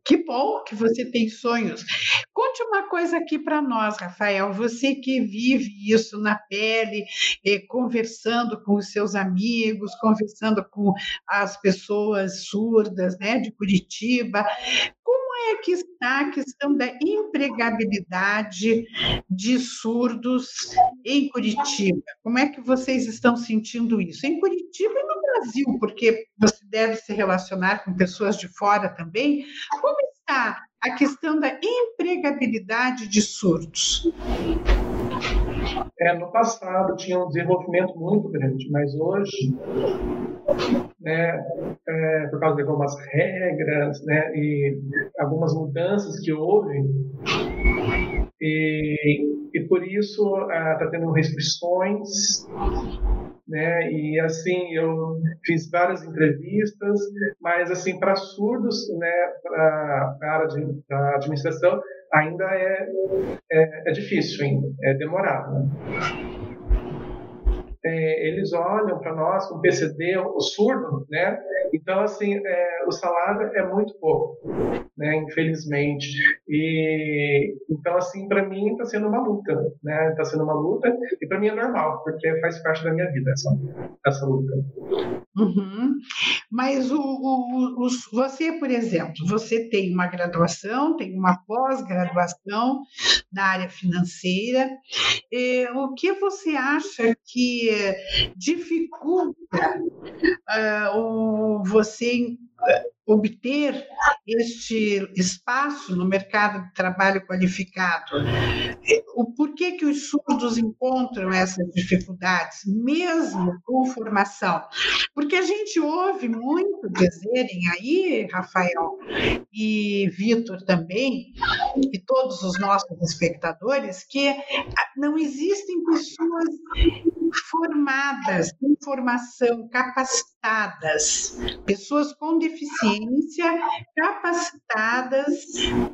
Que bom que você tem sonhos. Conte uma coisa aqui para nós, Rafael. Você que vive isso na pele, eh, conversando com os seus amigos, conversando com as pessoas surdas né, de Curitiba. Como é que está a questão da empregabilidade de surdos em Curitiba? Como é que vocês estão sentindo isso? Em Curitiba e no Brasil, porque você deve se relacionar com pessoas de fora também. Como está a questão da empregabilidade de surdos? É, no passado tinha um desenvolvimento muito grande, mas hoje, né, é, por causa de algumas regras né, e algumas mudanças que houve, e, e por isso está ah, tendo restrições né? E assim eu fiz várias entrevistas, mas assim para surdos, né? Para a área de, da administração ainda é, é, é difícil ainda, é demorado. Né? é, eles olham para nós com PCD, o surdo, né? Então, assim, é, o salário é muito pouco, né? Infelizmente. E, então, assim, para mim está sendo uma luta, né? Está sendo uma luta e para mim é normal, porque faz parte da minha vida essa, essa luta. Uhum. Mas o, o, o, você, por exemplo, você tem uma graduação, tem uma pós-graduação na área financeira. É, o que você acha que dificulta uh, o, você obter este espaço no mercado de trabalho qualificado. O porquê que os surdos encontram essas dificuldades, mesmo com formação? Porque a gente ouve muito dizerem aí, Rafael e Vitor também, e todos os nossos espectadores, que não existem pessoas formadas em formação, capacitadas, pessoas com deficiência capacitadas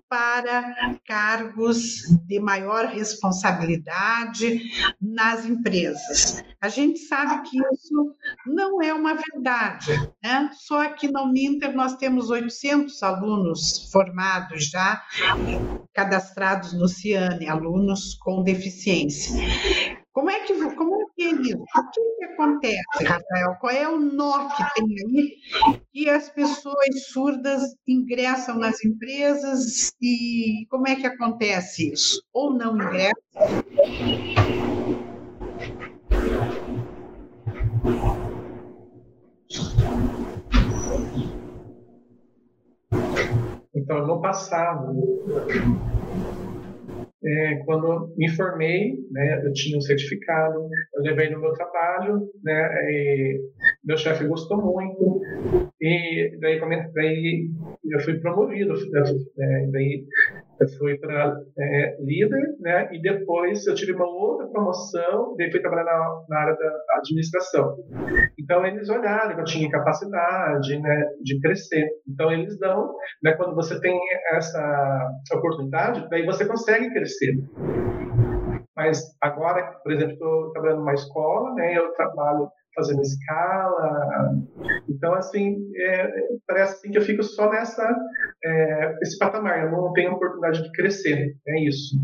para cargos de maior responsabilidade nas empresas. A gente sabe que isso não é uma verdade, né? Só aqui na Uninter nós temos 800 alunos formados já, cadastrados no Ciane, alunos com deficiência. O que, que acontece, Rafael? Qual é o nó que tem aí que as pessoas surdas ingressam nas empresas e como é que acontece isso? Ou não ingressam? Então, no passado, é, quando me formei, né, eu tinha um certificado, eu levei no meu trabalho, né, meu chefe gostou muito, e daí, daí eu fui promovido, né, daí eu fui para é, líder, né, e depois eu tive uma outra promoção, daí fui trabalhar na, na área da administração. Então eles olharam que eu tinha capacidade, né, de crescer. Então eles dão, né, quando você tem essa oportunidade, daí você consegue crescer. Mas agora, por exemplo, estou trabalhando numa escola, né, eu trabalho fazendo escala. Então, assim, é, parece assim que eu fico só nessa é, esse patamar. Eu não tenho oportunidade de crescer. É isso.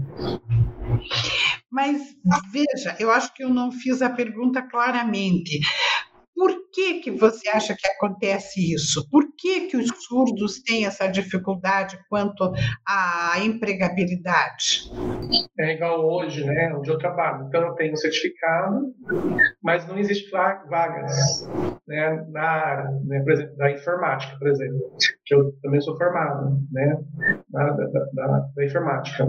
Mas veja, eu acho que eu não fiz a pergunta claramente. Por que, que você acha que acontece isso? Por que, que os surdos têm essa dificuldade quanto à empregabilidade? É igual hoje, né, onde eu trabalho. Então, eu tenho certificado, mas não existe vagas né, na área, né, por exemplo, da informática, por exemplo, que eu também sou formado né, da, da, da, da informática.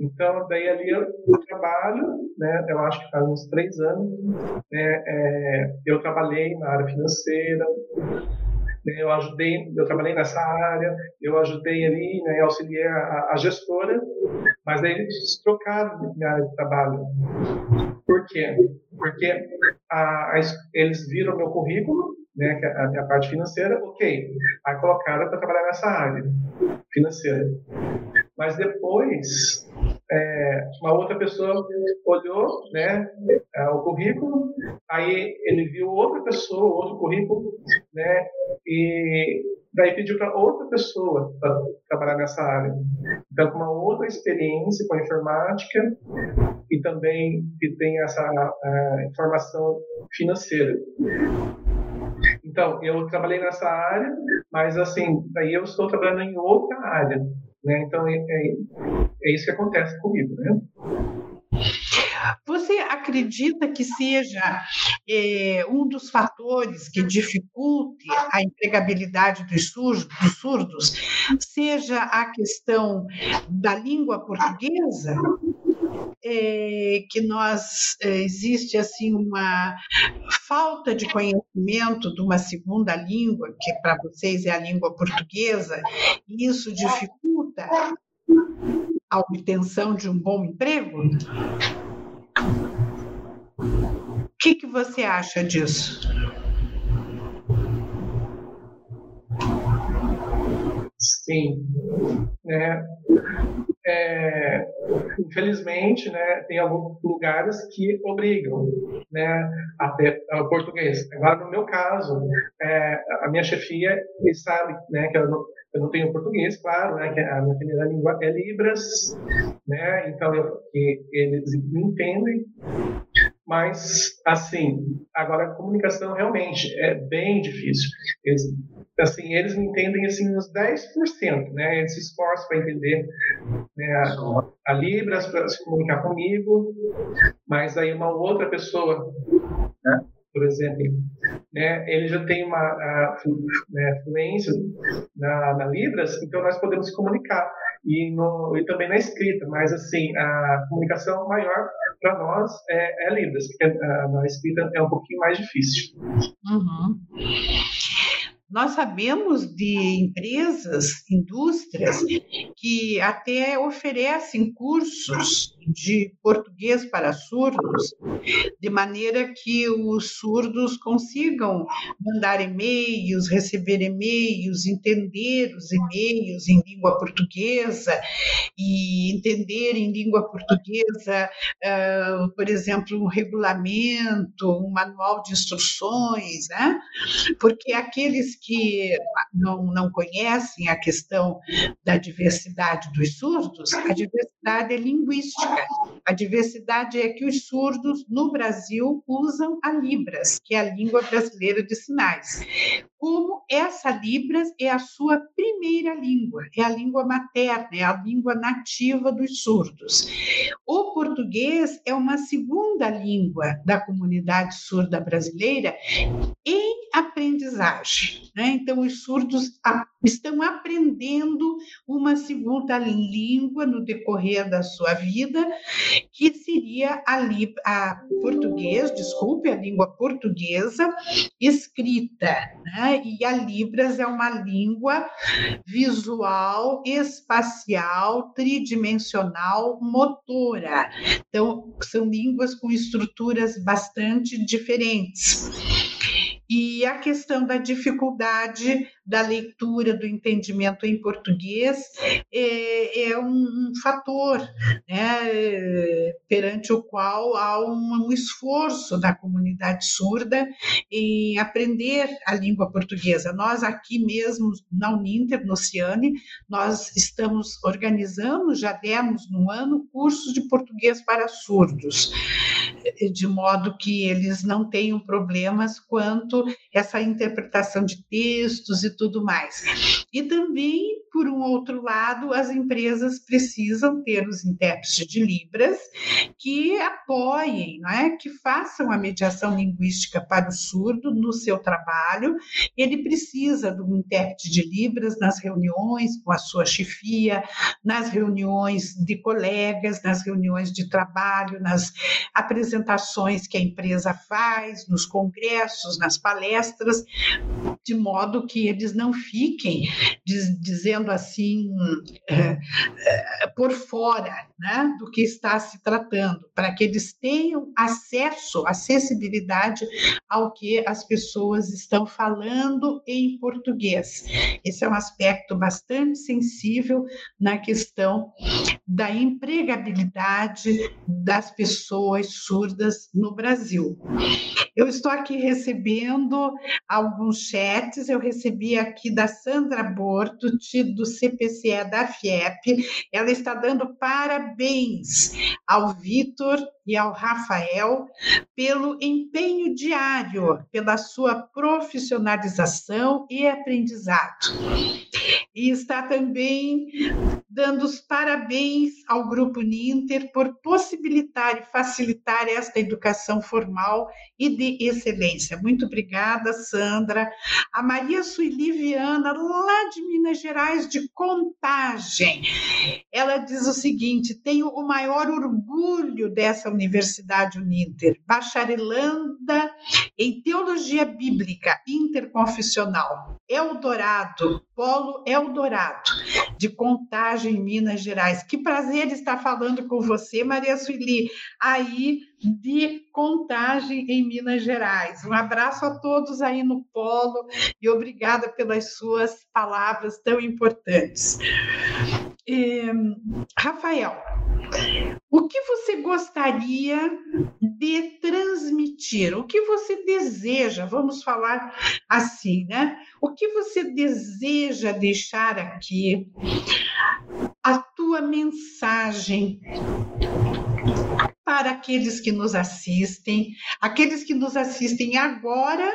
Então, daí ali eu, trabalho, né, eu acho que faz uns três anos, né, é, eu trabalhei na área financeira, né, eu ajudei, eu trabalhei nessa área, eu ajudei ali, né, auxiliei a, a gestora, mas daí eles trocaram minha área de trabalho. Por quê? Porque a, a, eles viram meu currículo, né, é a minha parte financeira, ok, aí colocaram para trabalhar nessa área financeira. Mas depois é, uma outra pessoa olhou né, é, o currículo, aí ele viu outra pessoa, outro currículo, né, e daí pediu para outra pessoa para trabalhar nessa área. Então, com uma outra experiência com a informática e também que tem essa uh, informação financeira. Então, eu trabalhei nessa área, mas assim, daí eu estou trabalhando em outra área. Né? Então, é, é, é isso que acontece comigo. Né? Você acredita que seja é, um dos fatores que dificulte a empregabilidade dos surdos, dos surdos, seja a questão da língua portuguesa? É, que nós é, existe assim uma falta de conhecimento de uma segunda língua que para vocês é a língua portuguesa e isso dificulta a obtenção de um bom emprego? O que, que você acha disso? Sim. É, é, infelizmente, né, tem alguns lugares que obrigam né, a ter o português. Agora, no meu caso, é, a minha chefia sabe né, que eu não, eu não tenho português, claro, né, que a minha primeira língua é Libras, né, então eu, eles me entendem, mas, assim, agora a comunicação realmente é bem difícil. Eles, assim, eles entendem assim uns 10%, né? Eles se esforçam para entender né, a, a Libras, para se comunicar comigo, mas aí uma outra pessoa, né? por exemplo, né, ele já tem uma a, né, fluência na, na, Libras, então nós podemos se comunicar e, no, e também na escrita, mas assim a comunicação maior para nós é, é Libras, porque a, na escrita é um pouquinho mais difícil. Uhum. Nós sabemos de empresas, indústrias, que até oferecem cursos de português para surdos, de maneira que os surdos consigam mandar e-mails, receber e-mails, entender os e-mails em língua portuguesa e entender em língua portuguesa, uh, por exemplo, um regulamento, um manual de instruções, né? Porque aqueles que não, não conhecem a questão da diversidade dos surdos, a diversidade é linguística. A diversidade é que os surdos no Brasil usam a Libras, que é a língua brasileira de sinais. Como essa Libras é a sua primeira língua, é a língua materna, é a língua nativa dos surdos. O português é uma segunda língua da comunidade surda brasileira em aprendizagem. Né? Então, os surdos estão aprendendo uma segunda língua no decorrer da sua vida, que seria a, a português, desculpe, a língua portuguesa escrita. Né? E a Libras é uma língua visual, espacial, tridimensional, motora. Então, são línguas com estruturas bastante diferentes. E a questão da dificuldade da leitura, do entendimento em português, é, é um, um, fator né, perante o qual há um, um, esforço da comunidade surda em aprender a língua portuguesa. Nós aqui mesmo, na Uninter, no Ciane, nós estamos, organizamos, já demos no ano, cursos de português para surdos, de modo que eles não tenham problemas quanto essa interpretação de textos e tudo mais. E também, por um outro lado, as empresas precisam ter os intérpretes de Libras que apoiem, não é? que façam a mediação linguística para o surdo no seu trabalho. Ele precisa de um intérprete de Libras nas reuniões com a sua chefia, nas reuniões de colegas, nas reuniões de trabalho, nas apresentações que a empresa faz, nos congressos, nas palestras, de modo que eles não fiquem diz, dizendo assim é, é, por fora né, do que está se tratando, para que eles tenham acesso, acessibilidade ao que as pessoas estão falando em português. Esse é um aspecto bastante sensível na questão da empregabilidade das pessoas surdas no Brasil. Eu estou aqui recebendo alguns chats, eu recebi aqui da Sandra Borto, do CPCE da FIEP, ela está dando parabéns ao Vitor e ao Rafael pelo empenho diário, pela sua profissionalização e aprendizado. E está também dando os parabéns ao Grupo Ninter por possibilitar e facilitar esta educação formal e de excelência. Muito obrigada, Sandra. A Maria Sueli Viana, lá de Minas Gerais, de Contagem. Ela diz o seguinte: tenho o maior orgulho dessa Universidade Uninter, bacharelanda em Teologia Bíblica Interconfessional, Eldorado, Polo Eldorado, de Contagem, Minas Gerais. Que prazer estar falando com você, Maria Sueli, aí de Contagem, em Minas Gerais. Um abraço a todos aí no Polo e obrigada pelas suas palavras tão importantes. Rafael, o que você gostaria de transmitir? O que você deseja? Vamos falar assim, né? O que você deseja deixar aqui? A tua mensagem para aqueles que nos assistem, aqueles que nos assistem agora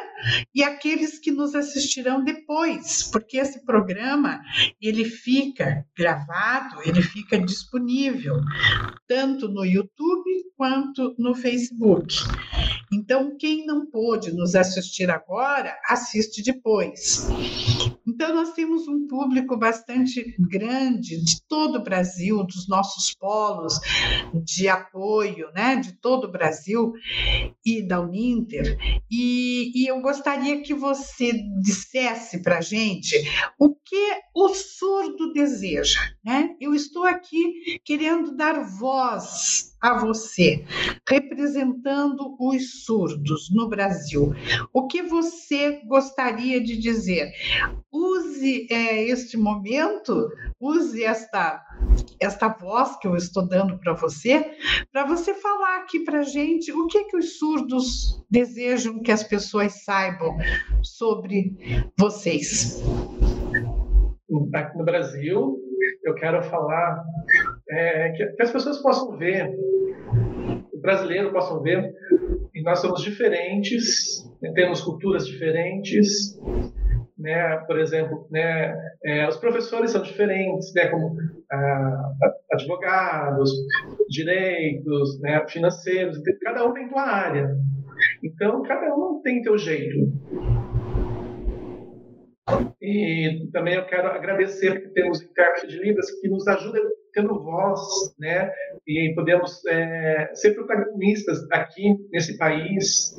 e aqueles que nos assistirão depois, porque esse programa ele fica gravado, ele fica disponível tanto no YouTube quanto no Facebook. Então, quem não pôde nos assistir agora, assiste depois. Então, nós temos um público bastante grande de todo o Brasil, dos nossos polos de apoio, né, de todo o Brasil e da Uninter. E, e eu gostaria que você dissesse para a gente o que o surdo deseja. Né? Eu estou aqui querendo dar voz a você, representando os surdos no Brasil. O que você gostaria de dizer? Use é, este momento, use esta esta voz que eu estou dando para você, para você falar aqui para gente o que que os surdos desejam que as pessoas saibam sobre vocês. Aqui no Brasil, eu quero falar é, que, as pessoas possam ver, brasileiro possam ver, e nós somos diferentes, né, temos culturas diferentes, né, por exemplo, né, é, os professores são diferentes, né, como ah, advogados, direitos, né, financeiros, cada um tem sua área. Então, cada um tem seu jeito. E também eu quero agradecer porque temos intérprete de Libras que nos ajuda tendo voz, né? E podemos é, ser protagonistas aqui nesse país,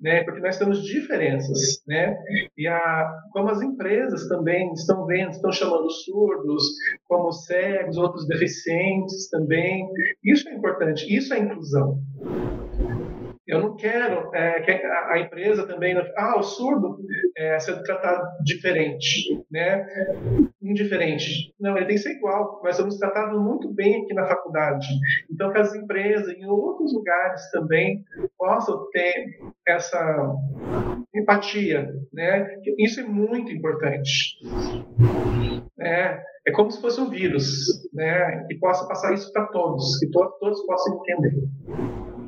né? Porque nós temos diferenças, né? E a, como as empresas também estão vendo, estão chamando surdos como cegos, outros deficientes também. Isso é importante, isso é inclusão. Eu não quero é, que a, empresa também. Ah, o surdo é, ser tratado diferente, né? Indiferente. Não, ele tem que ser igual. Nós somos tratados muito bem aqui na faculdade. Então, que as empresas em outros lugares também possam ter essa empatia, né? Isso é muito importante. É, é como se fosse um vírus, né? Que possa passar isso para todos, que to todos possam entender.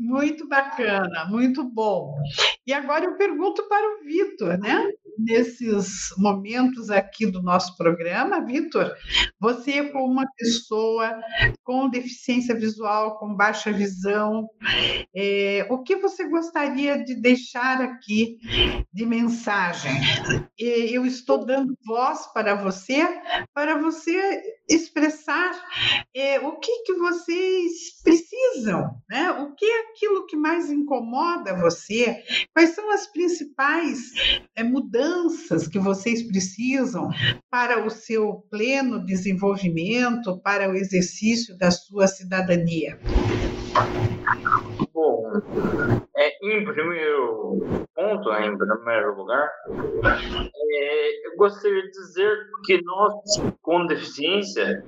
Muito bacana, muito bom. E agora eu pergunto para o Vitor, né? Nesses momentos aqui do nosso programa, Vitor, você como uma pessoa com deficiência visual, com baixa visão, é, o que você gostaria de deixar aqui de mensagem? Eu estou dando voz para você, para você expressar é, o que, que vocês precisam, né? O que é aquilo que mais incomoda você? Quais são as principais é, mudanças que vocês precisam para o seu pleno desenvolvimento, para o exercício da sua cidadania? Bom, é, em primeiro ponto, em primeiro lugar, é, eu gostaria de dizer que nós, com deficiência,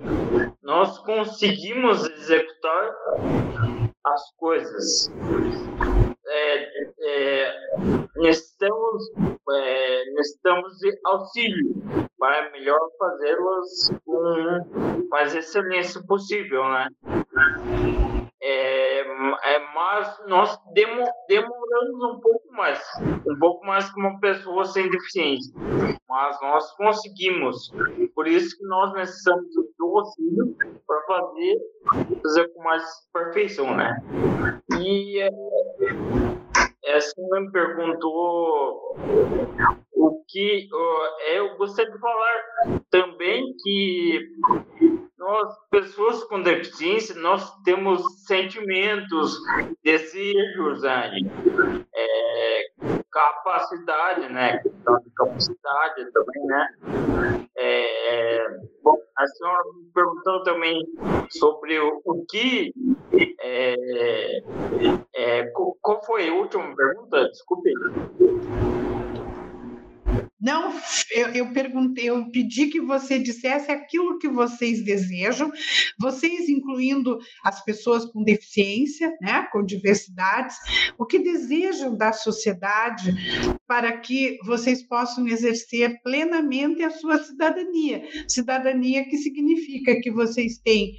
nós conseguimos executar as coisas. É, é, necessitamos, é, necessitamos de auxílio para melhor fazê-las com mais excelência possível, né? É, é, mas nós demo, demoramos um pouco mais, um pouco mais que uma pessoa sem deficiência, mas nós conseguimos. Por isso que nós necessitamos do auxílio para fazer, fazer com mais perfeição, né? E é, essa me perguntou o que eu gostaria de falar também que nós, pessoas com deficiência, nós temos sentimentos, desejos, né? é, capacidade, né? capacidade também, né? É, bom, a senhora me perguntou também sobre o, o que. É, é, qual foi a última pergunta? Desculpe. Não, eu, eu, perguntei, eu pedi que você dissesse aquilo que vocês desejam, vocês incluindo as pessoas com deficiência, né, com diversidades, o que desejam da sociedade para que vocês possam exercer plenamente a sua cidadania. Cidadania que significa que vocês têm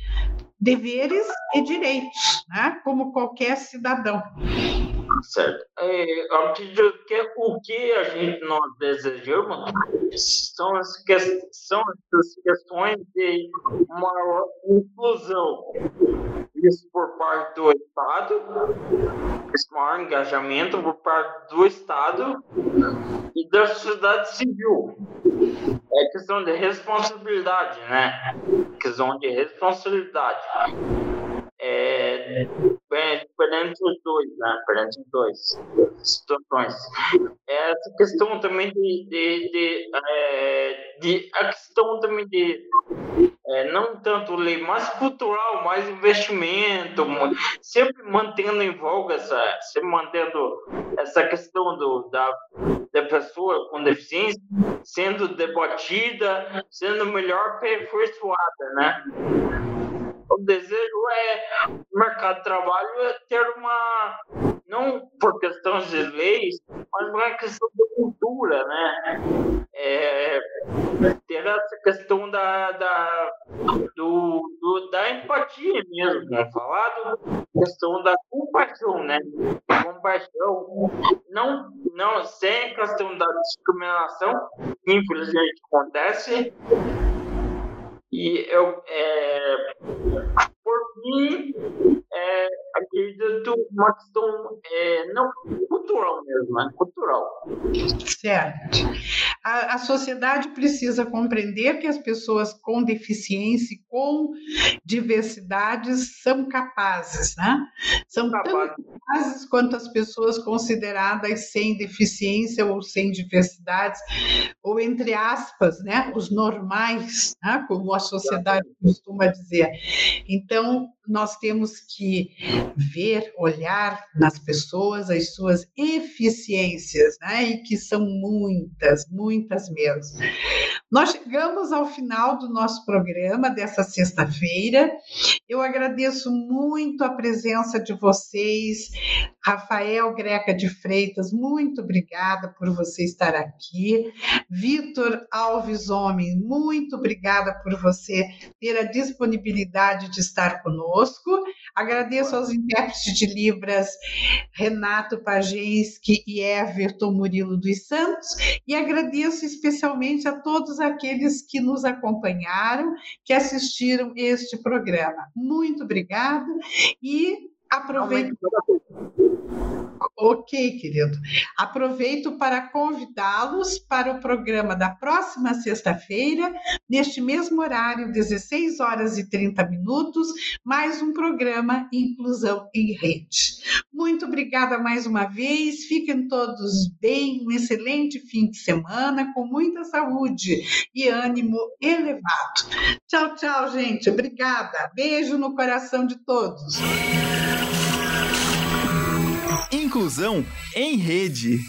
deveres e direitos, né, como qualquer cidadão. Certo. É, acredito que o que a gente nós desejamos são as, que, são questões de maior inclusão. isso por parte do Estado, esse maior engajamento por parte do Estado e da sociedade civil. É questão de responsabilidade, né? Questão de responsabilidade. É, é perante os dois, né? Perante os dois situações. É essa questão também de, de, de, é, de a questão também de é, não tanto lei, mas cultural, mais investimento, sempre mantendo em voga essa, sempre mantendo essa questão do, da, da pessoa com deficiência sendo debatida, sendo melhor aperfeiçoada, né? O desejo é o mercado de trabalho é ter uma não por questões de leis, mas uma questão de cultura, né? É, ter essa questão da, da, do, do, da empatia mesmo, né? falado, questão da compaixão, né? Compaixão, não, não sem a questão da discriminação, que infelizmente acontece, e eu, é, por mim, é, acredito uma questão é, não cultural mesmo, é cultural. Certo. A, a, sociedade precisa compreender que as pessoas com deficiência e com diversidades são capazes, né? São tão capazes quanto as pessoas consideradas sem deficiência ou sem diversidades, ou entre aspas, né? Os normais, né? como a sociedade costuma dizer. Então, nós temos que ver, olhar nas pessoas as suas eficiências, né? E que são muitas, muitas mesmo. Nós chegamos ao final do nosso programa dessa sexta-feira. Eu agradeço muito a presença de vocês, Rafael Greca de Freitas, muito obrigada por você estar aqui. Vitor Alves Homem, muito obrigada por você ter a disponibilidade de estar conosco. Agradeço aos intérpretes de Libras, Renato Pajenski e Everton Murilo dos Santos, e agradeço especialmente a todos aqueles que nos acompanharam, que assistiram este programa. Muito obrigada e aproveito. Ok, querido. Aproveito para convidá-los para o programa da próxima sexta-feira, neste mesmo horário, 16 horas e 30 minutos, mais um programa Inclusão em Rede. Muito obrigada mais uma vez. Fiquem todos bem, um excelente fim de semana, com muita saúde e ânimo elevado. Tchau, tchau, gente. Obrigada. Beijo no coração de todos. Inclusão em rede.